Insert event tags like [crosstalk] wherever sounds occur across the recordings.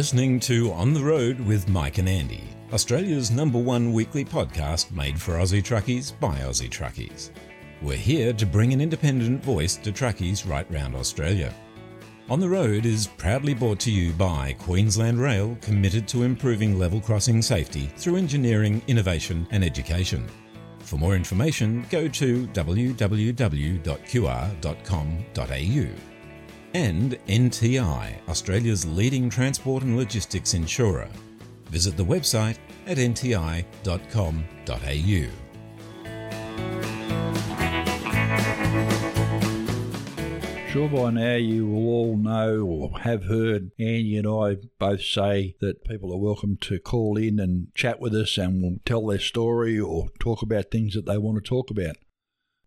listening to On the Road with Mike and Andy, Australia's number one weekly podcast made for Aussie truckies by Aussie truckies. We're here to bring an independent voice to truckies right round Australia. On the Road is proudly brought to you by Queensland Rail, committed to improving level crossing safety through engineering, innovation, and education. For more information, go to www.qr.com.au and NTI, Australia's leading transport and logistics insurer. Visit the website at nti.com.au. Sure, by now you will all know or have heard Andy and I both say that people are welcome to call in and chat with us and will tell their story or talk about things that they want to talk about.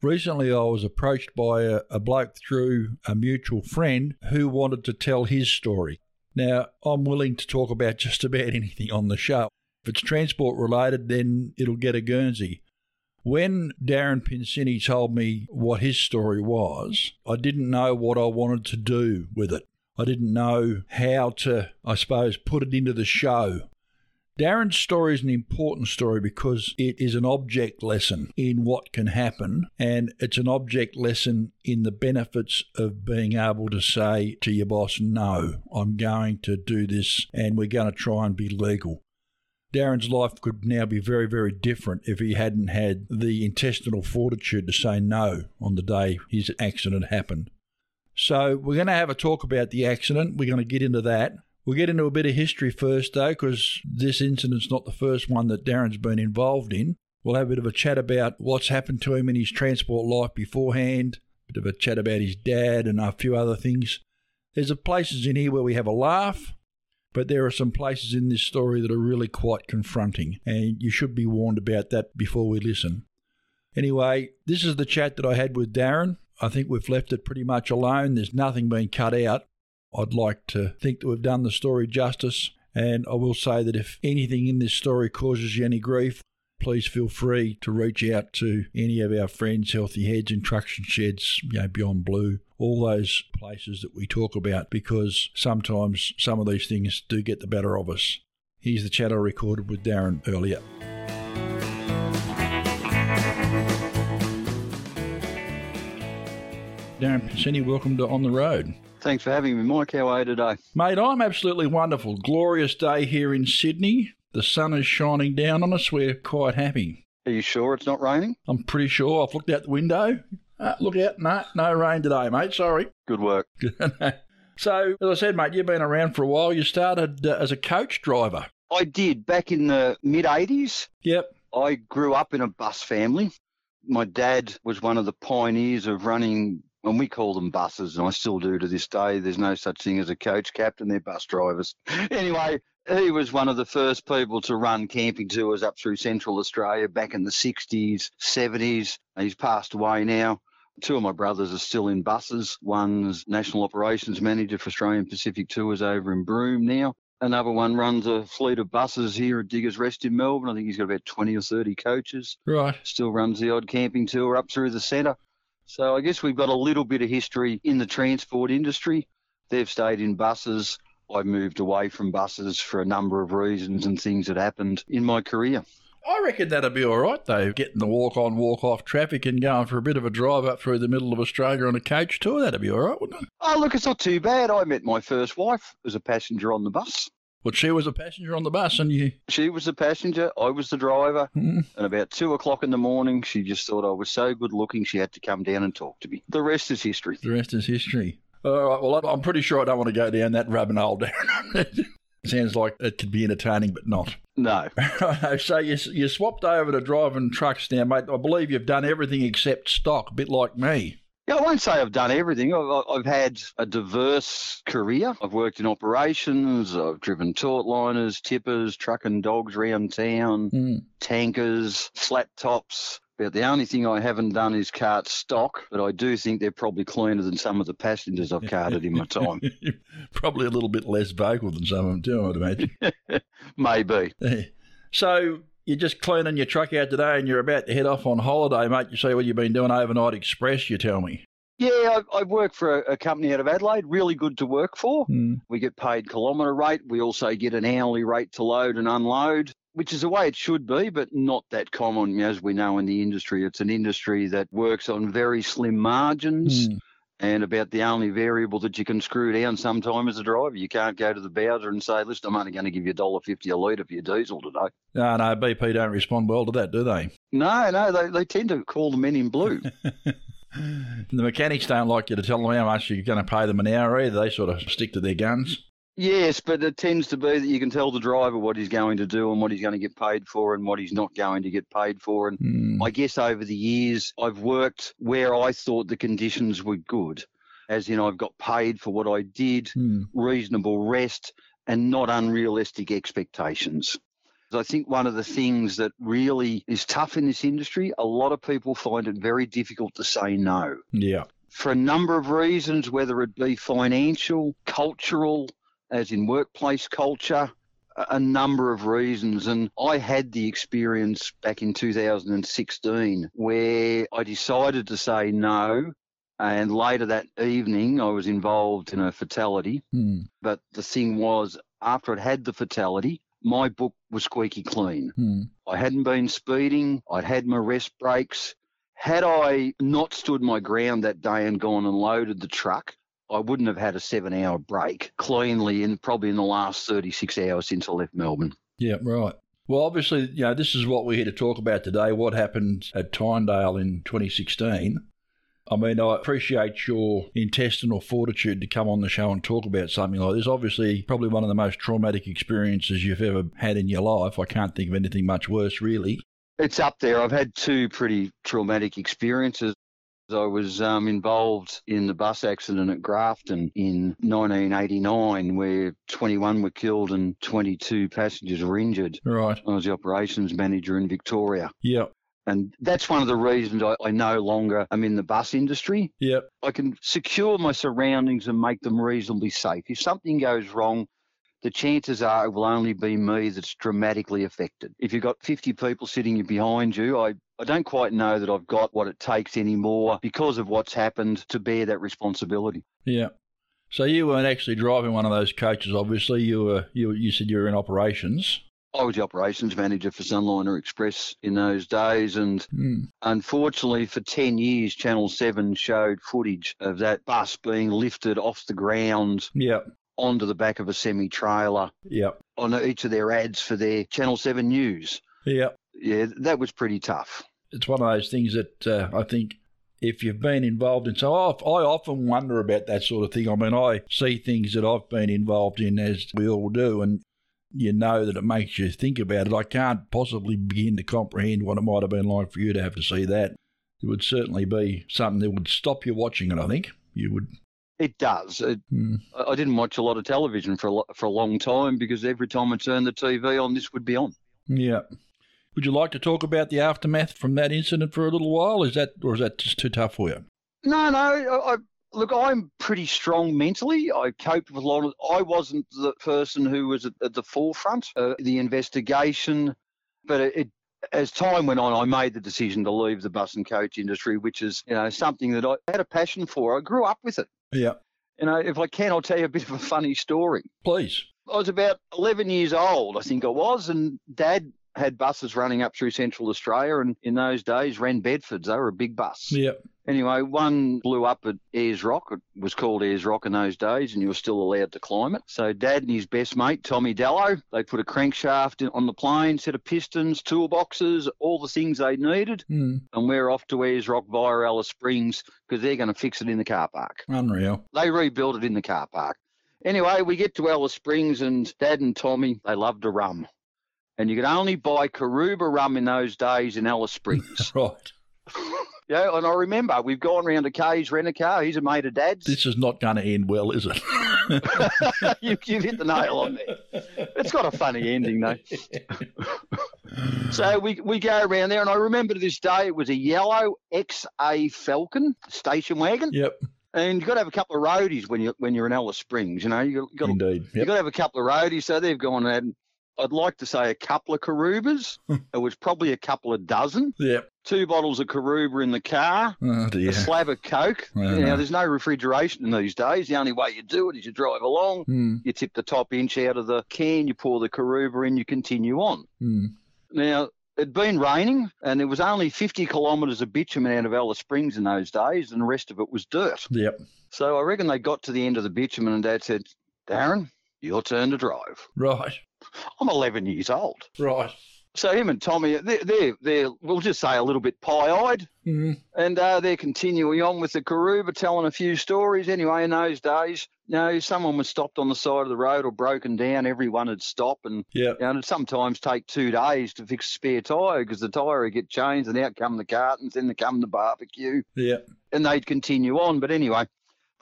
Recently, I was approached by a, a bloke through a mutual friend who wanted to tell his story. Now, I'm willing to talk about [laughs] just about anything on the show. If it's transport related, then it'll get a Guernsey. When Darren Pincini told me what his story was, I didn't know what I wanted to do with it. I didn't know how to, I suppose, put it into the show. Darren's story is an important story because it is an object lesson in what can happen, and it's an object lesson in the benefits of being able to say to your boss, No, I'm going to do this, and we're going to try and be legal. Darren's life could now be very, very different if he hadn't had the intestinal fortitude to say no on the day his accident happened. So, we're going to have a talk about the accident. We're going to get into that. We'll get into a bit of history first, though, because this incident's not the first one that Darren's been involved in. We'll have a bit of a chat about what's happened to him in his transport life beforehand, a bit of a chat about his dad, and a few other things. There's places in here where we have a laugh, but there are some places in this story that are really quite confronting, and you should be warned about that before we listen. Anyway, this is the chat that I had with Darren. I think we've left it pretty much alone. There's nothing being cut out. I'd like to think that we've done the story justice. And I will say that if anything in this story causes you any grief, please feel free to reach out to any of our friends, Healthy Heads, Instruction Sheds, you know, Beyond Blue, all those places that we talk about, because sometimes some of these things do get the better of us. Here's the chat I recorded with Darren earlier. Darren Pincini, welcome to On the Road. Thanks for having me, Mike. How are you today? Mate, I'm absolutely wonderful. Glorious day here in Sydney. The sun is shining down on us. We're quite happy. Are you sure it's not raining? I'm pretty sure. I've looked out the window. Uh, look out. No, no rain today, mate. Sorry. Good work. [laughs] so, as I said, mate, you've been around for a while. You started uh, as a coach driver. I did back in the mid 80s. Yep. I grew up in a bus family. My dad was one of the pioneers of running and we call them buses, and I still do to this day. There's no such thing as a coach captain; they're bus drivers. [laughs] anyway, he was one of the first people to run camping tours up through Central Australia back in the 60s, 70s. He's passed away now. Two of my brothers are still in buses. One's National Operations Manager for Australian Pacific Tours over in Broome now. Another one runs a fleet of buses here at Diggers Rest in Melbourne. I think he's got about 20 or 30 coaches. Right. Still runs the odd camping tour up through the centre. So I guess we've got a little bit of history in the transport industry. They've stayed in buses. I moved away from buses for a number of reasons and things that happened in my career. I reckon that'd be all right, though, getting the walk on, walk off traffic and going for a bit of a drive up through the middle of Australia on a coach tour. That'd be all right, wouldn't it? Oh, look, it's not too bad. I met my first wife as a passenger on the bus. Well, she was a passenger on the bus, and you. She was the passenger. I was the driver. Mm. And about two o'clock in the morning, she just thought I was so good looking, she had to come down and talk to me. The rest is history. The rest is history. All right. Well, I'm pretty sure I don't want to go down that rabbit hole, Darren. [laughs] Sounds like it could be entertaining, but not. No. [laughs] so you, you swapped over to driving trucks now, mate. I believe you've done everything except stock, a bit like me. Yeah, I won't say I've done everything. I've, I've had a diverse career. I've worked in operations. I've driven taut liners, tippers, trucking dogs around town, Mm. tankers, flat tops. But the only thing I haven't done is cart stock, but I do think they're probably cleaner than some of the passengers I've carted in my time. [laughs] Probably a little bit less vocal than some of them too, I'd imagine. [laughs] Maybe. [laughs] so you're just cleaning your truck out today and you're about to head off on holiday, mate. You say what you've been doing overnight express, you tell me. Yeah, I, I work for a, a company out of Adelaide, really good to work for. Mm. We get paid kilometre rate. We also get an hourly rate to load and unload, which is the way it should be, but not that common as we know in the industry. It's an industry that works on very slim margins. Mm. And about the only variable that you can screw down sometime as a driver, you can't go to the bowser and say, "Listen, I'm only going to give you a dollar fifty a litre for your diesel today." No, no, BP don't respond well to that, do they? No, no, they, they tend to call the men in blue. [laughs] The mechanics don't like you to tell them how much you're going to pay them an hour either. They sort of stick to their guns. Yes, but it tends to be that you can tell the driver what he's going to do and what he's going to get paid for and what he's not going to get paid for. And Mm. I guess over the years, I've worked where I thought the conditions were good, as in I've got paid for what I did, Mm. reasonable rest, and not unrealistic expectations. I think one of the things that really is tough in this industry, a lot of people find it very difficult to say no Yeah. for a number of reasons, whether it be financial, cultural, as in workplace culture, a number of reasons. And I had the experience back in 2016 where I decided to say no. And later that evening, I was involved in a fatality. Mm. But the thing was, after I'd had the fatality, my book was squeaky clean. Mm. I hadn't been speeding. I'd had my rest breaks. Had I not stood my ground that day and gone and loaded the truck, I wouldn't have had a seven hour break cleanly in probably in the last 36 hours since I left Melbourne. Yeah, right. Well, obviously, you know, this is what we're here to talk about today what happened at Tyndale in 2016. I mean, I appreciate your intestinal fortitude to come on the show and talk about something like this. Obviously, probably one of the most traumatic experiences you've ever had in your life. I can't think of anything much worse, really. It's up there. I've had two pretty traumatic experiences. I was um, involved in the bus accident at Grafton in 1989, where 21 were killed and 22 passengers were injured. Right. I was the operations manager in Victoria. Yep. And that's one of the reasons I, I no longer am in the bus industry. Yep. I can secure my surroundings and make them reasonably safe. If something goes wrong, the chances are it will only be me that's dramatically affected. If you've got 50 people sitting behind you, I, I don't quite know that I've got what it takes anymore because of what's happened to bear that responsibility. Yeah. So you weren't actually driving one of those coaches, obviously. You were you you said you were in operations. I was the operations manager for Sunliner Express in those days, and Mm. Unfortunately, for 10 years, Channel 7 showed footage of that bus being lifted off the ground Yep. onto the back of a semi trailer Yep. on each of their ads for their Channel 7 news. Yep. Yeah, that was pretty tough. It's one of those things that uh, I think if you've been involved in, so I, I often wonder about that sort of thing. I mean, I see things that I've been involved in, as we all do, and you know that it makes you think about it. I can't possibly begin to comprehend what it might have been like for you to have to see that. It would certainly be something that would stop you watching it. I think you would. It does. It, Mm. I didn't watch a lot of television for a, for a long time because every time I turned the TV on, this would be on. Yeah. Would you like to talk about the aftermath from that incident for a little while? Is that or is that just too tough for you? No, no. I, I, look, I'm pretty strong mentally. I coped with a lot of. I wasn't the person who was at, at the forefront uh, of the investigation, but it, it. As time went on, I made the decision to leave the bus and coach industry, which is, you know, something that I had a passion for. I grew up with it. Yeah. You know, if I can, I'll tell you a bit of a funny story. Please. I was about 11 years old, I think I was, and Dad had buses running up through Central Australia, and in those days ran Bedfords. They were a big bus. Yeah. Anyway, one blew up at Ayers Rock. It was called Ayers Rock in those days, and you were still allowed to climb it. So Dad and his best mate, Tommy Dallow, they put a crankshaft in, on the plane, set of pistons, toolboxes, all the things they needed, Mm. and we're off to Ayers Rock via Alice Springs because they're going to fix it in the car park. Unreal. They rebuilt it in the car park. Anyway, we get to Alice Springs, and Dad and Tommy, they love to rum. And you could only buy Karuba rum in those days in Alice Springs. [laughs] Right. yeah, and I remember we've gone round to Kay's rent a car. He's a mate of Dad's. This is not going to end well, is it? [laughs] you, you've hit the nail on there. It's got a funny ending, though. [laughs] So we, we go around there, and I remember to this day it was a yellow XA Falcon station wagon. yep. And you've got to have a couple of roadies when, you, when you're in Alice Springs. You know, you've got, Indeed. You've got to have a couple of roadies. So they've gone and I'd like to say a couple of Karubas. [laughs] it was probably a couple of dozen. Yep. Two bottles of Karuba in the car. Oh dear. A slab of Coke. Know. there's no refrigeration in these days. The only way you do it is you drive along, Hmm. you tip the top inch out of the can, you pour the Karuba in, you continue on. Hmm. Now, it'd been raining, and there was only 50 kilometres of bitumen out of Alice Springs in those days, and the rest of it was dirt. Yep. So I reckon they got to the end of the bitumen, and Dad said, Darren, your turn to drive. Right. I'm 11 years old. Right. So him and Tommy, they're, they're, they're we'll just say a little bit pie-eyed, Hmm. and uh, they're continuing on with the Karuba, telling a few stories. Anyway, in those days, you know, someone was stopped on the side of the road or broken down, everyone would stop, and Yep. you know, it'd sometimes take two days to fix a spare tyre because the tyre would get changed, and out come the cartons, then there come the barbecue, Yeah. and they'd continue on. But anyway,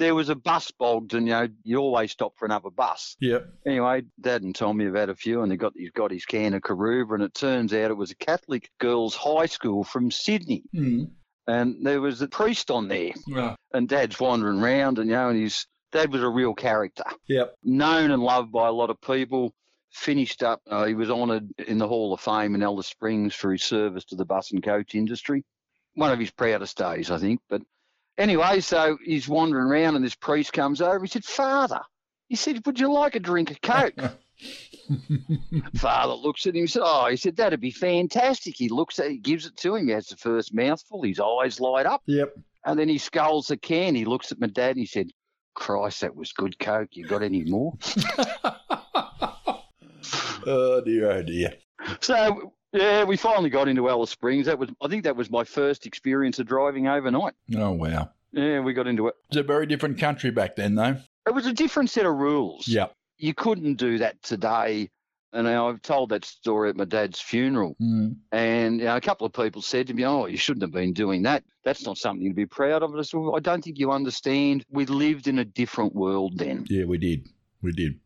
there was a bus bogged, and you know, you always stop for another bus. Yep. Anyway, Dad and Tommy have had a few, and they got he's got his can of Karuba, and it turns out it was a Catholic girls' high school from Sydney, Hmm. and there was a priest on there, Right. and Dad's wandering around, and you know, and his dad was a real character, Yep. known and loved by a lot of people. Finished up, uh, he was honoured in the Hall of Fame in Alice Springs for his service to the bus and coach industry. One of his proudest days, I think. But anyway, so he's wandering around, and this priest comes over. He said, "Father," he said, "Would you like a drink of Coke?" [laughs] Father looks at him and said, Oh, he said, that'd be fantastic. He looks at he gives it to him. He has the first mouthful. His eyes light up. Yep. And then he sculls the can. He looks at my dad and he said, Christ, that was good Coke. You got any more? [laughs] oh dear. Oh dear. so, yeah, we finally got into Alice Springs. That was, I think that was my first experience of driving overnight. Oh wow. Yeah, we got into it. It's a very different country back then, though. It was a different set of rules. Yeah, You couldn't do that today. And I've told that story at my dad's funeral. Hmm. And you know, a couple of people said to me, "Oh, you shouldn't have been doing that. That's not something to be proud of." And I said, well, "I don't think you understand. We lived in a different world then." Yeah, we did. We did.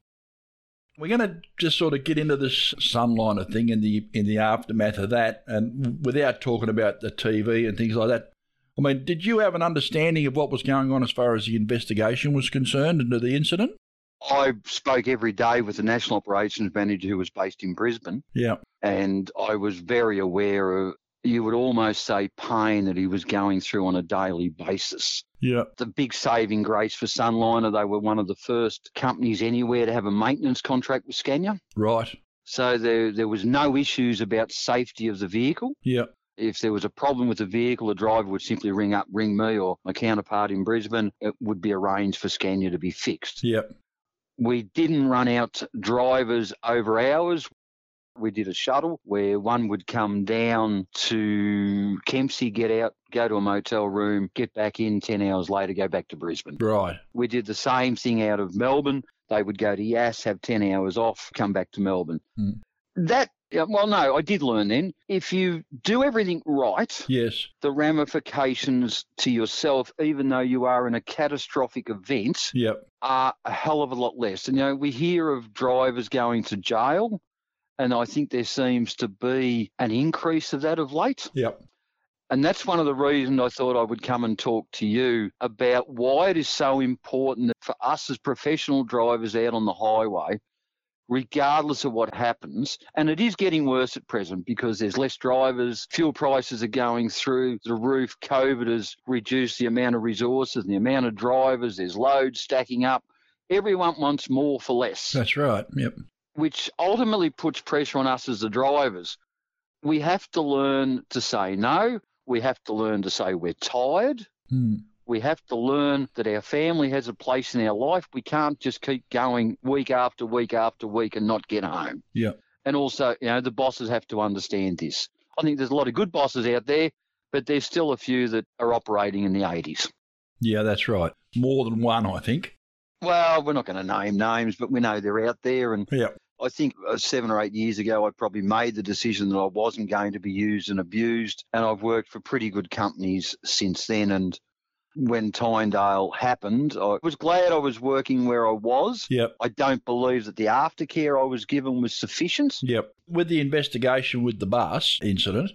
We're going to just sort of get into this sunliner thing in the in the aftermath of that, and without talking about the TV and things like that. I mean, did you have an understanding of what was going on as far as the investigation was concerned into the incident? I spoke every day with the national operations manager who was based in Brisbane, Yeah. and I was very aware of. You would almost say pain that he was going through on a daily basis. Yeah. The big saving grace for Sunliner, they were one of the first companies anywhere to have a maintenance contract with Scania. Right. So there, there was no issues about safety of the vehicle. Yeah. If there was a problem with the vehicle, the driver would simply ring up, ring me or my counterpart in Brisbane. It would be arranged for Scania to be fixed. Yeah. We didn't run out drivers over hours. We did a shuttle where one would come down to Kempsey, get out, go to a motel room, get back in 10 hours later, go back to Brisbane. Right. We did the same thing out of Melbourne. They would go to Yass, have 10 hours off, come back to Melbourne. Hmm. That, well, no, I did learn then. If you do everything right, Yes. the ramifications to yourself, even though you are in a catastrophic event, Yep. are a hell of a lot less. And, you know, we hear of drivers going to jail, and I think there seems to be an increase of that of late. Yep. And that's one of the reasons I thought I would come and talk to you about why it is so important for us as professional drivers out on the highway, regardless of what happens, and it is getting worse at present because there's less drivers, fuel prices are going through the roof, COVID has reduced the amount of resources and the amount of drivers, there's loads stacking up. Everyone wants more for less That's right. Yep. Which ultimately puts pressure on us as the drivers. We have to learn to say no. We have to learn to say we're tired. Hmm. We have to learn that our family has a place in our life. We can't just keep going week after week after week and not get home. Yeah. And also, you know, the bosses have to understand this. I think there's a lot of good bosses out there, but there's still a few that are operating in the 80s. Yeah, that's right. More than one, I think. Well, we're not going to name names, but we know they're out there. And Yep. I think uh, seven or eight years ago, I probably made the decision that I wasn't going to be used and abused. And I've worked for pretty good companies since then. And when Tyndale happened, I was glad I was working where I was. Yep. I don't believe that the aftercare I was given was sufficient. Yep. With the investigation with the bus incident,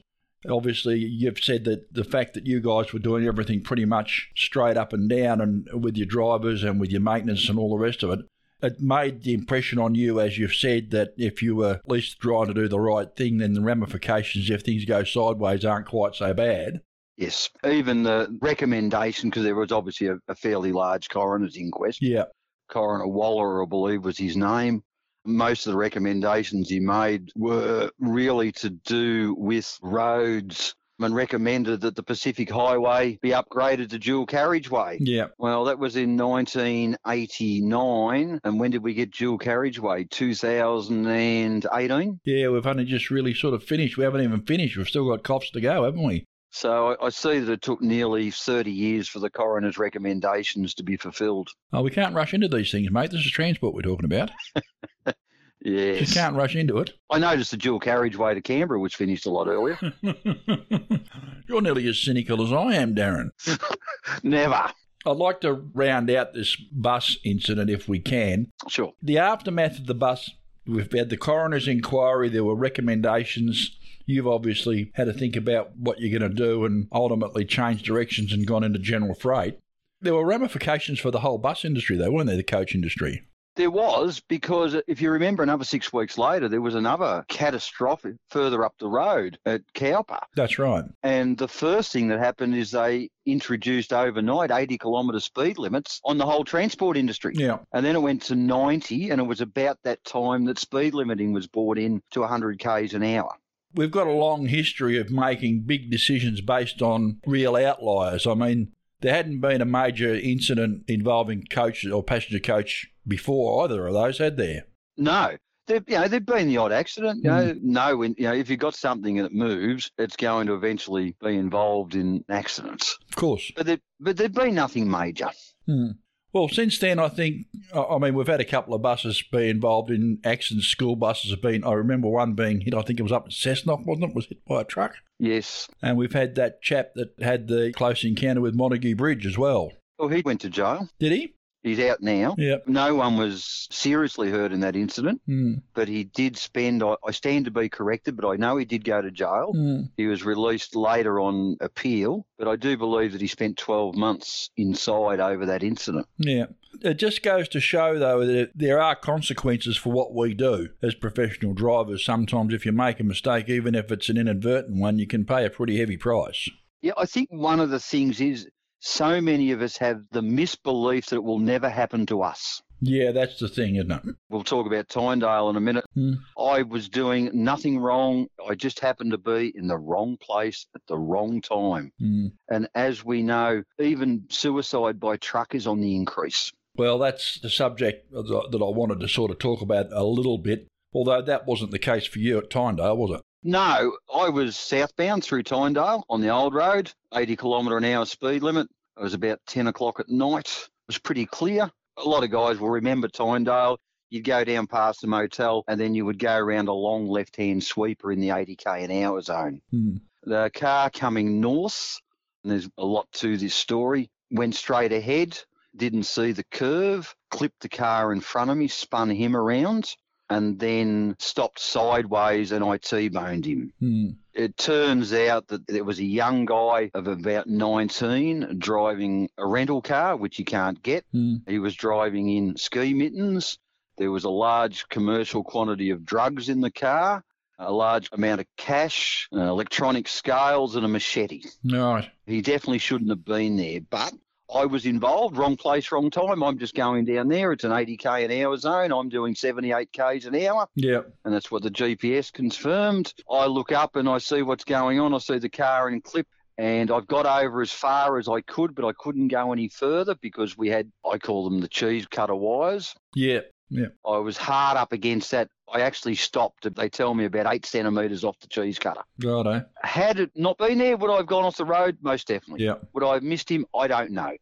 obviously you've said that the fact that you guys were doing everything pretty much straight up and down and with your drivers and with your maintenance and all the rest of it, it made the impression on you, as you've said, that if you were at least trying to do the right thing, then the ramifications, if things go sideways, aren't quite so bad. Yes, even the recommendation, because there was obviously a, a fairly large coroner's inquest. Yeah. Coroner Waller, I believe, was his name. Most of the recommendations he made were really to do with roads and recommended that the Pacific Highway be upgraded to dual carriageway. Yeah. Well, that was in 1989. And when did we get dual carriageway? 2018? Yeah, we've only just really sort of finished. We haven't even finished. We've still got cops to go, haven't we? So I, I see that it took nearly 30 years for the coroner's recommendations to be fulfilled. Oh, we can't rush into these things, mate. This is transport we're talking about. [laughs] Yes. Just can't rush into it. I noticed the dual carriageway to Canberra, which finished a lot earlier. [laughs] You're nearly as cynical as I am, Darren. [laughs] Never. I'd like to round out this bus incident if we can. Sure. The aftermath of the bus, we've had the coroner's inquiry, there were recommendations. You've obviously had to think about what you're going to do and ultimately changed directions and gone into general freight. There were ramifications for the whole bus industry, though, weren't there? The coach industry. There was, because if you remember, another six weeks later, there was another catastrophic further up the road at Cowper. That's right. And the first thing that happened is they introduced overnight 80 kilometre speed limits on the whole transport industry. Yeah. And then it went to 90, and it was about that time that speed limiting was brought in to 100 k's an hour. We've got a long history of making big decisions based on real outliers. I mean, there hadn't been a major incident involving coach or passenger coach before either of those, had there? No. There, you know, there'd been the odd accident. You know, no, when, you know, if you've got something and it moves, it's going to eventually be involved in accidents. Of course. But there, but there'd been nothing major. Hmm. Well, since then, I think, I mean, we've had a couple of buses be involved in accidents. School buses have been, I remember one being hit, I think it was up at Cessnock, wasn't it? Was hit by a truck. Yes. And we've had that chap that had the close encounter with Montague Bridge as well. Well, he went to jail. Did he? He's out now. Yep. No one was seriously hurt in that incident, Hmm. but he did spend, I, I stand to be corrected, but I know he did go to jail. Hmm. He was released later on appeal, but I do believe that he spent 12 months inside over that incident. Yeah. It just goes to show, though, that there are consequences for what we do as professional drivers. Sometimes, if you make a mistake, even if it's an inadvertent one, you can pay a pretty heavy price. Yeah, I think one of the things is so many of us have the misbelief that it will never happen to us. Yeah, that's the thing, isn't it? We'll talk about Tyndale in a minute. Hmm. I was doing nothing wrong. I just happened to be in the wrong place at the wrong time. Hmm. And as we know, even suicide by truck is on the increase. Well, that's the subject that I wanted to sort of talk about a little bit, although that wasn't the case for you at Tyndale, was it? No, I was southbound through Tyndale on the old road, 80 kilometre an hour speed limit. It was about 10 o'clock at night. It was pretty clear. A lot of guys will remember Tyndale. You'd go down past the motel and then you would go around a long left hand sweeper in the 80k an hour zone. Hmm. The car coming north, and there's a lot to this story, went straight ahead, didn't see the curve, clipped the car in front of me, spun him around, and then stopped sideways and I T-boned him. Hmm. It turns out that there was a young guy of about 19 driving a rental car, which you can't get. Hmm. He was driving in ski mittens. There was a large commercial quantity of drugs in the car, a large amount of cash, uh, electronic scales, and a machete. Right. He definitely shouldn't have been there, but I was involved. Wrong place, wrong time. I'm just going down there. It's an 80k an hour zone. I'm doing 78 k's an hour Yeah. and that's what the GPS confirmed. I look up and I see what's going on. I see the car in clip, and I've got over as far as I could, but I couldn't go any further because we had, I call them the cheese cutter wires. Yeah. Yeah. I was hard up against that. I actually stopped. They tell me about eight centimetres off the cheese cutter. Righto. Had it not been there, would I have gone off the road? Most definitely. Yeah. Would I have missed him? I don't know.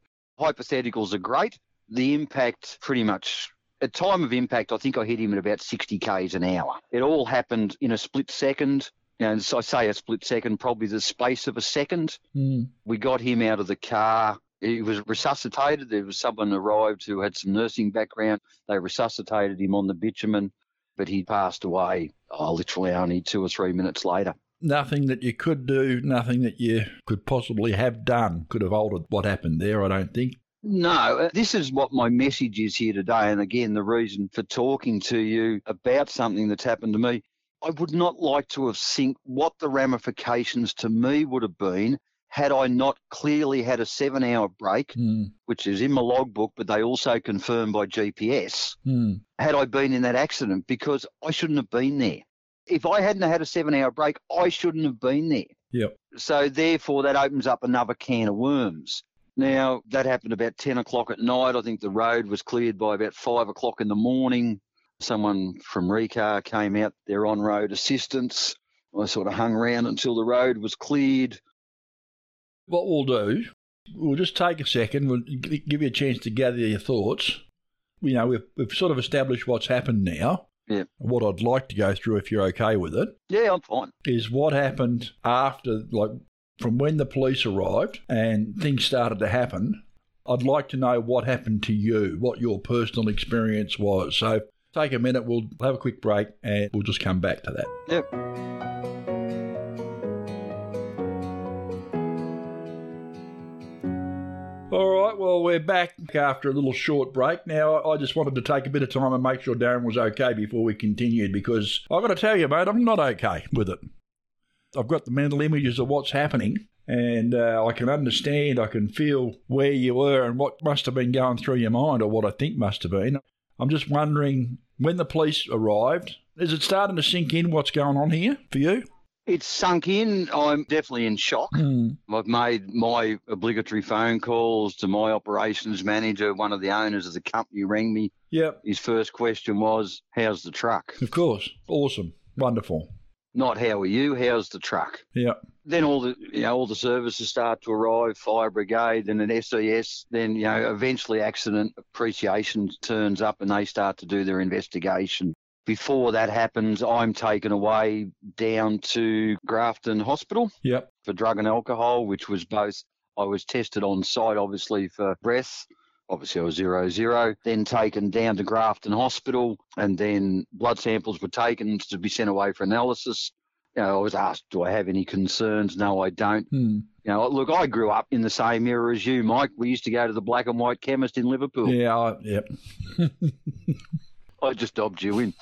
Hypotheticals are great. The impact pretty much at time of impact, I think I hit him at about 60 k's an hour. It all happened in a split second. And so I say a split second, probably the space of a second. Hmm. We got him out of the car. He was resuscitated. There was someone arrived who had some nursing background. They resuscitated him on the bitumen, but he passed away oh, literally only two or three minutes later. Nothing that you could do, nothing that you could possibly have done could have altered what happened there, I don't think. No, uh, this is what my message is here today. And again, the reason for talking to you about something that's happened to me. I would not like to have seen what the ramifications to me would have been had I not clearly had a seven hour break, Mm. which is in my logbook, but they also confirmed by GPS, Mm. had I been in that accident because I shouldn't have been there. If I hadn't had a seven hour break, I shouldn't have been there. Yep. So therefore, that opens up another can of worms. Now, that happened about 10 o'clock at night. I think the road was cleared by about 5 o'clock in the morning. Someone from RECAR came out, their on road assistance. I sort of hung around until the road was cleared. What we'll do, we'll just take a second. We'll give you a chance to gather your thoughts. You know, we've, we've sort of established what's happened now. Yeah. What I'd like to go through, if you're okay with it, Yeah, I'm fine. is what happened after, like, from when the police arrived and things started to happen. I'd like to know what happened to you, what your personal experience was. So take a minute, we'll have a quick break, and we'll just come back to that. Yep. All right, well, we're back after a little short break. Now, I just wanted to take a bit of time and make sure Darren was okay before we continued because I've got to tell you, mate, I'm not okay with it. I've got the mental images of what's happening and uh, I can understand, I can feel where you were and what must have been going through your mind or what I think must have been. I'm just wondering when the police arrived, is it starting to sink in what's going on here for you? It's sunk in. I'm definitely in shock. Hmm. I've made my obligatory phone calls to my operations manager. One of the owners of the company rang me. Yep, His first question was, How's the truck? of course. Awesome. Wonderful. Not how are you, how's the truck? Yep. Then all the you know, all the services start to arrive, fire brigade and an SES, then you know, eventually accident appreciation turns up and they start to do their investigation. Before that happens, I'm taken away down to Grafton Hospital Yep. for drug and alcohol, which was both I was tested on site obviously for breath. Obviously I was zero zero. Then taken down to Grafton Hospital and then blood samples were taken to be sent away for analysis. You know, I was asked, do I have any concerns? No, I don't. Hmm. You know, look, I grew up in the same era as you, Mike. We used to go to the black and white chemist in Liverpool. Yeah, I, yep. [laughs] I just dobbed you in.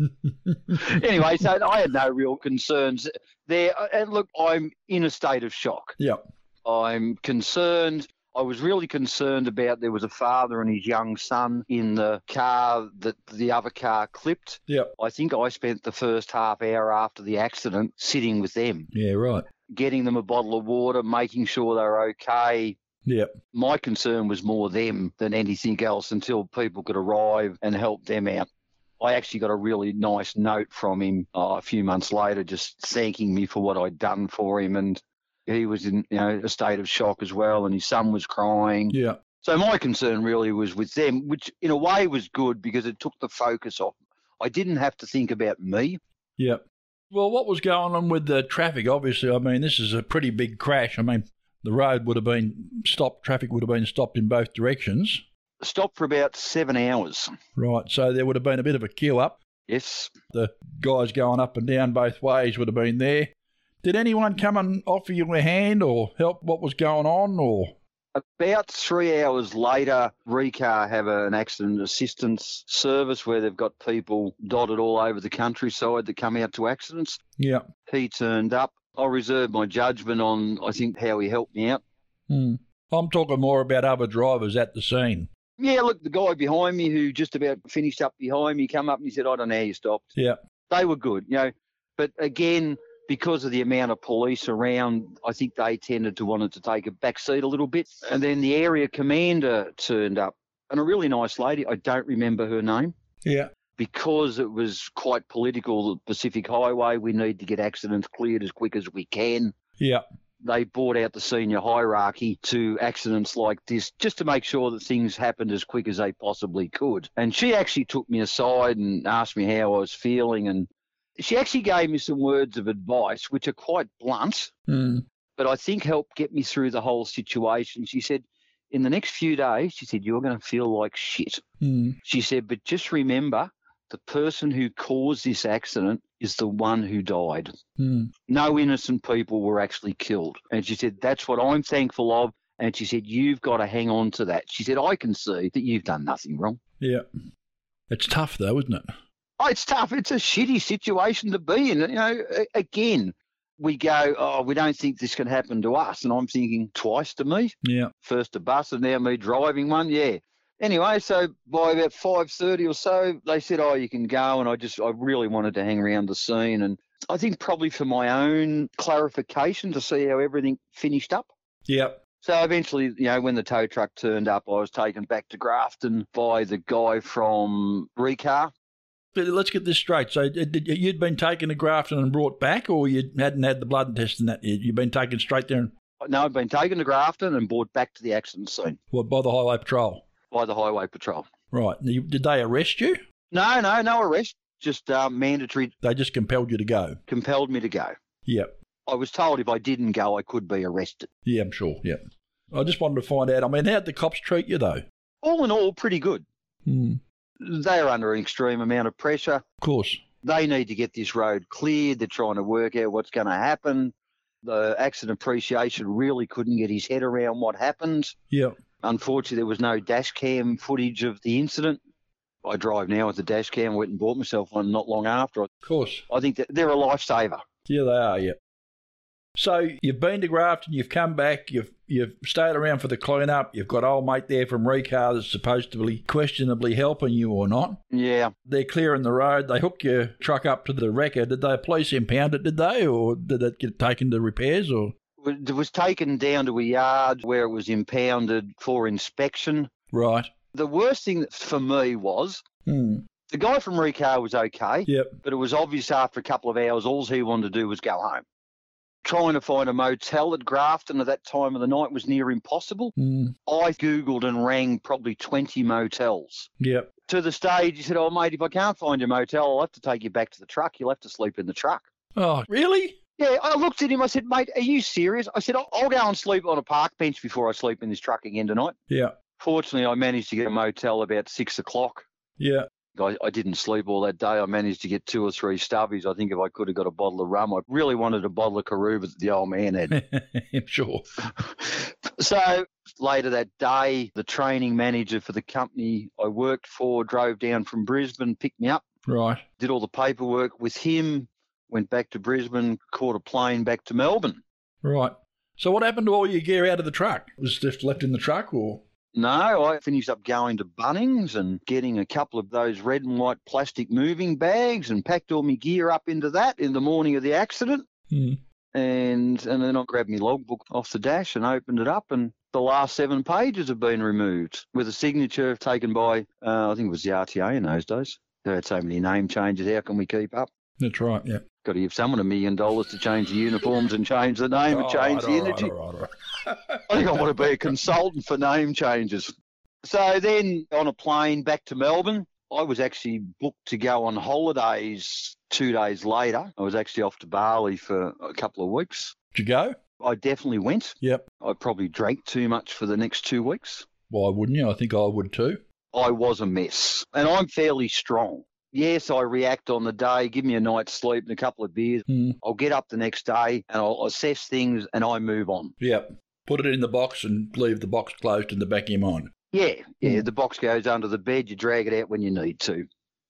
[laughs] anyway, so I had no real concerns there. Uh, and look, I'm in a state of shock. Yep. I'm concerned. I was really concerned about there was a father and his young son in the car that the other car clipped. Yep. I think I spent the first half hour after the accident sitting with them, Yeah, right. getting them a bottle of water, making sure they're okay. Yep. My concern was more them than anything else until people could arrive and help them out. I actually got a really nice note from him uh, a few months later, just thanking me for what I'd done for him, and he was in you know a state of shock as well, and his son was crying. Yeah. So my concern really was with them, which in a way was good because it took the focus off. I didn't have to think about me. Yep. Well, what was going on with the traffic? Obviously, I mean, this is a pretty big crash. I mean, the road would have been stopped, traffic would have been stopped in both directions. Stopped for about seven hours. Right. So there would have been a bit of a queue up. Yes, The guys going up and down both ways would have been there. Did anyone come and offer you a hand or help what was going on or? About three hours later, RECAR have an accident assistance service where they've got people dotted all over the countryside that come out to accidents. Yeah. He turned up. I reserve my judgment on, I think, how he helped me out. Hmm. I'm talking more about other drivers at the scene. Yeah, look, the guy behind me who just about finished up behind me come up and he said, I don't know how you stopped. Yeah. They were good, you know. But again, because of the amount of police around, I think they tended to wanted to take a back seat a little bit. And then the area commander turned up, and a really nice lady. I don't remember her name Yeah. Because it was quite political. The Pacific Highway, we need to get accidents cleared as quick as we can. Yeah. They brought out the senior hierarchy to accidents like this just to make sure that things happened as quick as they possibly could. And she actually took me aside and asked me how I was feeling. And she actually gave me some words of advice, which are quite blunt, Hmm. but I think helped get me through the whole situation. She said, in the next few days, she said, you're going to feel like shit. Hmm. She said, but just remember, the person who caused this accident is the one who died. Hmm. No innocent people were actually killed. And she said, that's what I'm thankful of. And she said, You've got to hang on to that. She said, I can see that you've done nothing wrong. Yeah. It's tough, though, isn't it? Oh, it's tough. It's a shitty situation to be in. You know, again, we go, oh, we don't think this can happen to us. And I'm thinking twice to me. Yeah. First a bus and now me driving one. Yeah. Anyway, so by about 5.30 or so, they said, oh, you can go. And I just, I really wanted to hang around the scene. And I think probably for my own clarification to see how everything finished up. Yep. So eventually, you know, when the tow truck turned up, I was taken back to Grafton by the guy from Recar. But let's get this straight. So you'd been taken to Grafton and brought back, or you hadn't had the blood test and that yet? You'd been taken straight there? And... No, I'd been taken to Grafton and brought back to the accident scene. What, by the Highway Patrol? By the Highway Patrol. Right. Did they arrest you? No, no, no arrest. Just uh, mandatory. They just compelled you to go? Compelled me to go. Yep. I was told if I didn't go, I could be arrested. Yeah, I'm sure. Yeah. I just wanted to find out. I mean, how'd the cops treat you, though? All in all, pretty good. Hmm. They're under an extreme amount of pressure. Of course. They need to get this road cleared. They're trying to work out what's going to happen. The accident appreciation really couldn't get his head around what happened. Yeah. Unfortunately, there was no dash cam footage of the incident. I drive now with a dash cam. I went and bought myself one not long after. Of course. I think that they're a lifesaver. Yeah, they are, yeah. So you've been to Grafton, you've come back, you've you've stayed around for the clean-up, you've got old mate there from Recar that's supposed to be questionably helping you or not. Yeah. They're clearing the road, they hook your truck up to the wrecker. Did the police impound it, did they? Or did it get taken to repairs or it was taken down to a yard where it was impounded for inspection. Right. The worst thing for me was hmm. the guy from Recar was okay. Yep. But it was obvious after a couple of hours, all he wanted to do was go home trying to find a motel at Grafton at that time of the night was near impossible. Mm. I Googled and rang probably 20 motels. Yep. To the stage, he said, Oh, mate, if I can't find your motel, I'll have to take you back to the truck. You'll have to sleep in the truck. Oh, really? Yeah, I looked at him. I said, Mate, are you serious? I said, I'll, I'll go and sleep on a park bench before I sleep in this truck again tonight. Yeah. Fortunately, I managed to get a motel about six o'clock. Yeah. I, I, didn't sleep all that day. I managed to get two or three stubbies. I think if I could have got a bottle of rum, I really wanted a bottle of Karuba that the old man had. [laughs] I'm sure. [laughs] so later that day, the training manager for the company I worked for drove down from Brisbane, picked me up. Right. Did all the paperwork with him, went back to Brisbane, caught a plane back to Melbourne. Right. So what happened to all your gear out of the truck? Was just left in the truck or? No, I finished up going to Bunnings and getting a couple of those red and white plastic moving bags and packed all my gear up into that in the morning of the accident. Mm. And and then I grabbed my logbook off the dash and opened it up and the last seven pages have been removed with a signature taken by uh, I think it was the RTA in those days. They had so many name changes. How can we keep up? That's right. Yeah. Got to give someone a million dollars to change the uniforms and change the name and oh, change right, the energy. Right, right, I think I want to be a [laughs] consultant for name changes. So then on a plane back to Melbourne, I was actually booked to go on holidays two days later. I was actually off to Bali for a couple of weeks. Did you go? I definitely went. Yep. I probably drank too much for the next two weeks. Why wouldn't you? I think I would too. I was a mess. And I'm fairly strong. Yes, I react on the day, give me a night's sleep and a couple of beers. Mm. I'll get up the next day and I'll assess things and I move on. Yep. Put it in the box and leave the box closed in the back of your mind. Yeah, yeah. Mm. The box goes under the bed, you drag it out when you need to.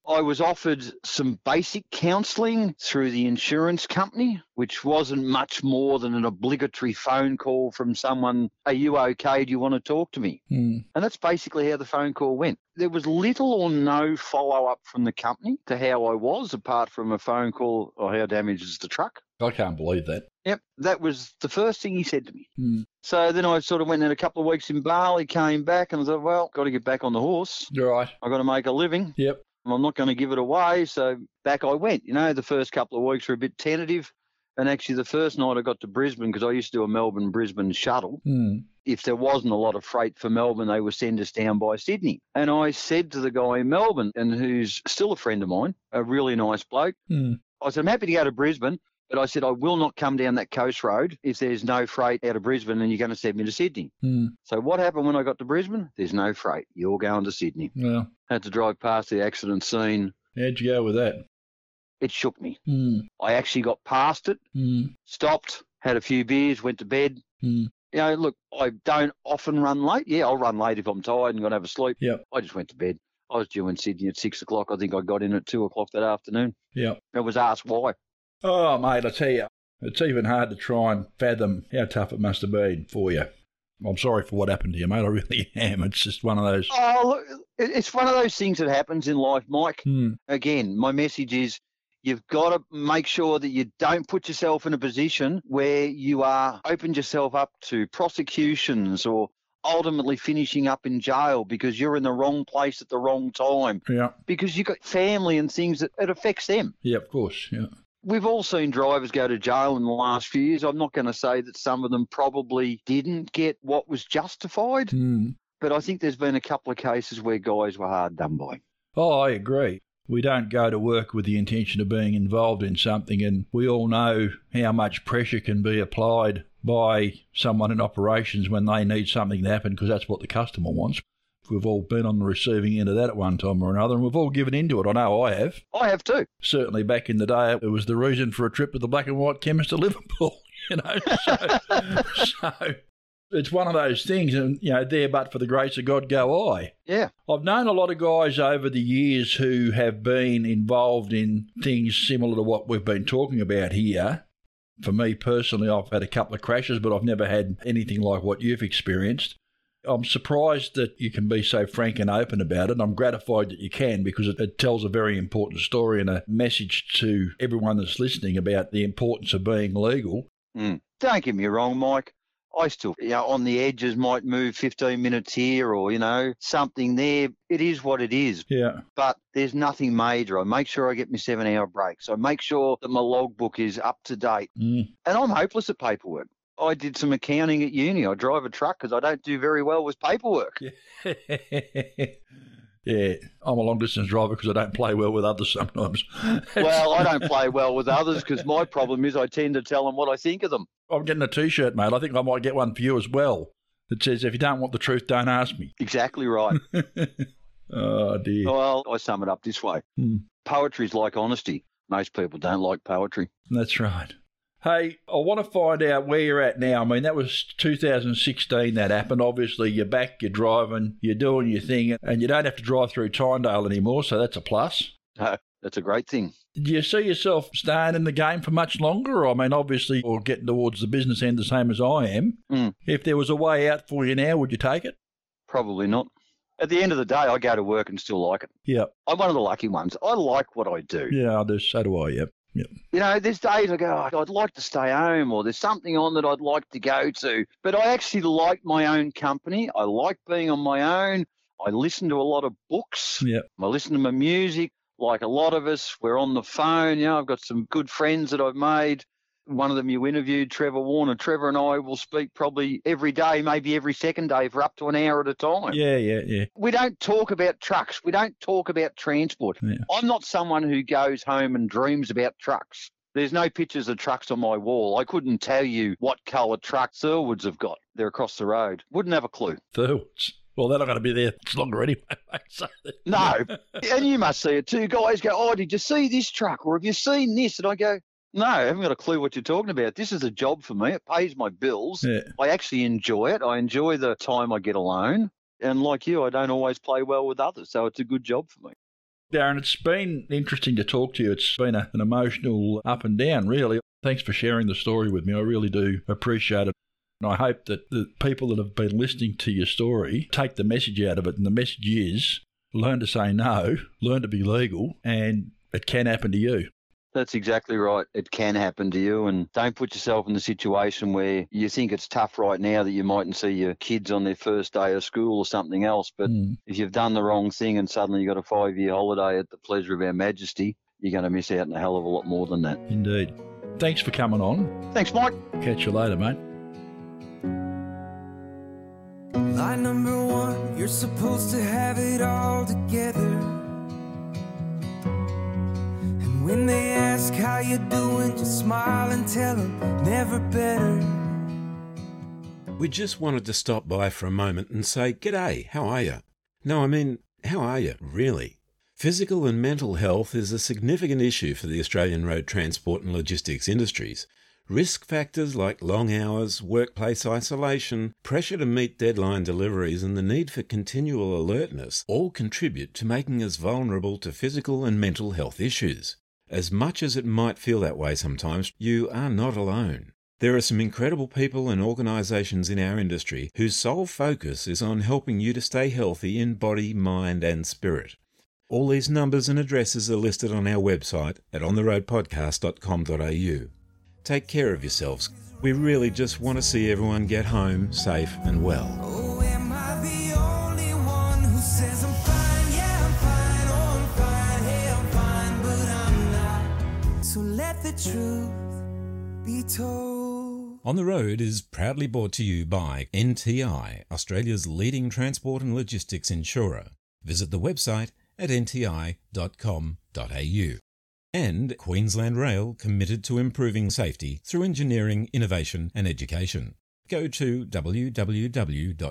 I was offered some basic counselling through the insurance company, which wasn't much more than an obligatory phone call from someone, Are you okay? Do you want to talk to me? Mm. And that's basically how the phone call went. There was little or no follow up from the company to how I was, apart from a phone call or how damaged is the truck. I can't believe that. Yep, that was the first thing he said to me. Mm. So then I sort of went in a couple of weeks in Bali, came back, and I thought, well, got to get back on the horse. You're Right. I've got to make a living. Yep. I'm not going to give it away. So back I went. You know, the first couple of weeks were a bit tentative. And actually, the first night I got to Brisbane, because I used to do a Melbourne Brisbane shuttle. Mm. If there wasn't a lot of freight for Melbourne, they would send us down by Sydney. And I said to the guy in Melbourne, and who's still a friend of mine, a really nice bloke, Mm. I said, I'm happy to go to Brisbane, but I said, I will not come down that coast road if there's no freight out of Brisbane and you're going to send me to Sydney. Mm. So what happened when I got to Brisbane? There's no freight. You're going to Sydney. Well, Had to drive past the accident scene. how'd you go with that? It shook me. Mm. I actually got past it, Mm. stopped, had a few beers, went to bed. Mm. You know, look, I don't often run late. Yeah, I'll run late if I'm tired and got to have a sleep. Yep. I just went to bed. I was due in Sydney at six o'clock. I think I got in at two o'clock that afternoon. Yep. I was asked why. Oh, mate, I tell you, it's even hard to try and fathom how tough it must have been for you. I'm sorry for what happened to you, mate. I really [laughs] am. It's just one of those. Oh, look, it's one of those things that happens in life, Mike. Hmm. Again, my message is you've got to make sure that you don't put yourself in a position where you are opened yourself up to prosecutions or ultimately finishing up in jail because you're in the wrong place at the wrong time Yeah. because you've got family and things that it affects them. Yeah, of course. Yeah. We've all seen drivers go to jail in the last few years. I'm not going to say that some of them probably didn't get what was justified, Hmm. but I think there's been a couple of cases where guys were hard done by. Oh, I agree. We don't go to work with the intention of being involved in something, and we all know how much pressure can be applied by someone in operations when they need something to happen because that's what the customer wants. We've all been on the receiving end of that at one time or another, and we've all given into it. I know I have. I have too. Certainly back in the day, it was the reason for a trip with the black and white chemist to [laughs] Liverpool, you know. So, [laughs] so it's one of those things, and, you know, there but for the grace of God go I. Yeah. I've known a lot of guys over the years who have been involved in things similar to what we've been talking about here. For me personally, I've had a couple of crashes, but I've never had anything like what you've experienced. I'm surprised that you can be so frank and open about it. I'm gratified that you can because it, it tells a very important story and a message to everyone that's listening about the importance of being legal. Mm. Don't get me wrong, Mike. I still, you know, on the edges might move 15 minutes here or, you know, something there. It is what it is, Yeah. but there's nothing major. I make sure I get my seven hour breaks. I make sure that my logbook is up to date. Mm. And I'm hopeless at paperwork. I did some accounting at uni. I drive a truck because I don't do very well with paperwork. yeah, [laughs] I'm a long distance driver because I don't play well with others sometimes. [laughs] Well, I don't play well with others because my problem is I tend to tell them what I think of them. I'm getting a T-shirt, mate. I think I might get one for you as well. That says, "If you don't want the truth, don't ask me." Exactly right. [laughs] oh dear. well, I sum it up this way Hmm. poetry's like honesty. Most people don't like poetry. That's right. Hey, I want to find out where you're at now. I mean, that was 2016 that happened. Obviously, you're back, you're driving, you're doing your thing, and you don't have to drive through Tyndale anymore, so that's a plus. That's a great thing. Do you see yourself staying in the game for much longer? I mean, obviously, or getting towards the business end the same as I am. Mm. If there was a way out for you now, would you take it? Probably not. At the end of the day, I go to work and still like it. Yeah, I'm one of the lucky ones. I like what I do. yeah, I do. So do I. Yep. You know, there's days I go, "Oh, I'd like to stay home, or there's something on that I'd like to go to. But I actually like my own company. I like being on my own. I listen to a lot of books. Yep. I listen to my music. Like a lot of us, we're on the phone. You know, I've got some good friends that I've made. One of them you interviewed, Trevor Warner. Trevor and I will speak probably every day, maybe every second day for up to an hour at a time. Yeah, yeah, yeah. We don't talk about trucks. We don't talk about transport. Yeah. I'm not someone who goes home and dreams about trucks. There's no pictures of trucks on my wall. I couldn't tell you what colour trucks Thurwoods have got. They're across the road. Wouldn't have a clue. Thoughts. Well, they're not going to be there much longer anyway. so- No. and you must see it too. Guys go, Oh, did you see this truck? Or have you seen this? And I go, No, I haven't got a clue what you're talking about. This is a job for me. It pays my bills. Yeah. I actually enjoy it. I enjoy the time I get alone. And like you, I don't always play well with others. So it's a good job for me. Darren, it's been interesting to talk to you. It's been a, an emotional up and down, really. Thanks for sharing the story with me. I really do appreciate it. And I hope that the people that have been listening to your story take the message out of it. And the message is learn to say no, learn to be legal, and it can happen to you. That's exactly right. It can happen to you, and don't put yourself in the situation where you think it's tough right now that you mightn't see your kids on their first day of school or something else. But Mm. if you've done the wrong thing and suddenly you've got a five year holiday at the pleasure of Our Majesty, you're going to miss out on a hell of a lot more than that. Indeed. Thanks for coming on. Thanks, Mike. Catch you later, mate. Line number one, you're supposed to have it all together. When they ask how you're doing, just smile and tell them never better. We just wanted to stop by for a moment and say, G'day, how are you? No, I mean, how are you, really? Physical and mental health is a significant issue for the Australian road transport and logistics industries, Risk factors like long hours, workplace isolation, pressure to meet deadline deliveries, and the need for continual alertness all contribute to making us vulnerable to physical and mental health issues. As much as it might feel that way sometimes, you are not alone. There are some incredible people and organisations in our industry whose sole focus is on helping you to stay healthy in body, mind, and spirit. All these numbers and addresses are listed on our website at ontheroadpodcast.com.au. Take care of yourselves. We really just want to see everyone get home safe and well. Oh, let the truth be told. On the Road is proudly brought to you by NTI, Australia's leading transport and logistics insurer. Visit the website at nti.com.au. And Queensland Rail committed to improving safety through engineering, innovation and education. Go to www.qr.com.au.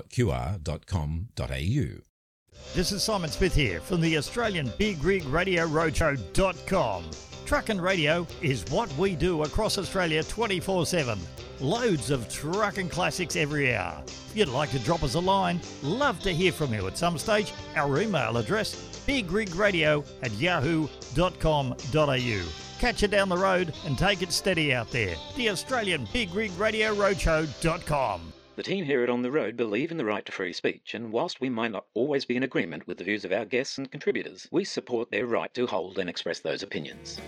This is Simon Smith here from the Australian Big Rig Radio Roadshow.com. Truck and radio is what we do across Australia 24 7. Loads of trucking classics every hour. If you'd like to drop us a line, love to hear from you at some stage. Our email address bigrigradio at yahoo.com.au. Catch you down the road and take it steady out there. The Australian Big Rig Radio Roadshow.com. The team here at On the Road believe in the right to free speech, and whilst we might not always be in agreement with the views of our guests and contributors, we support their right to hold and express those opinions.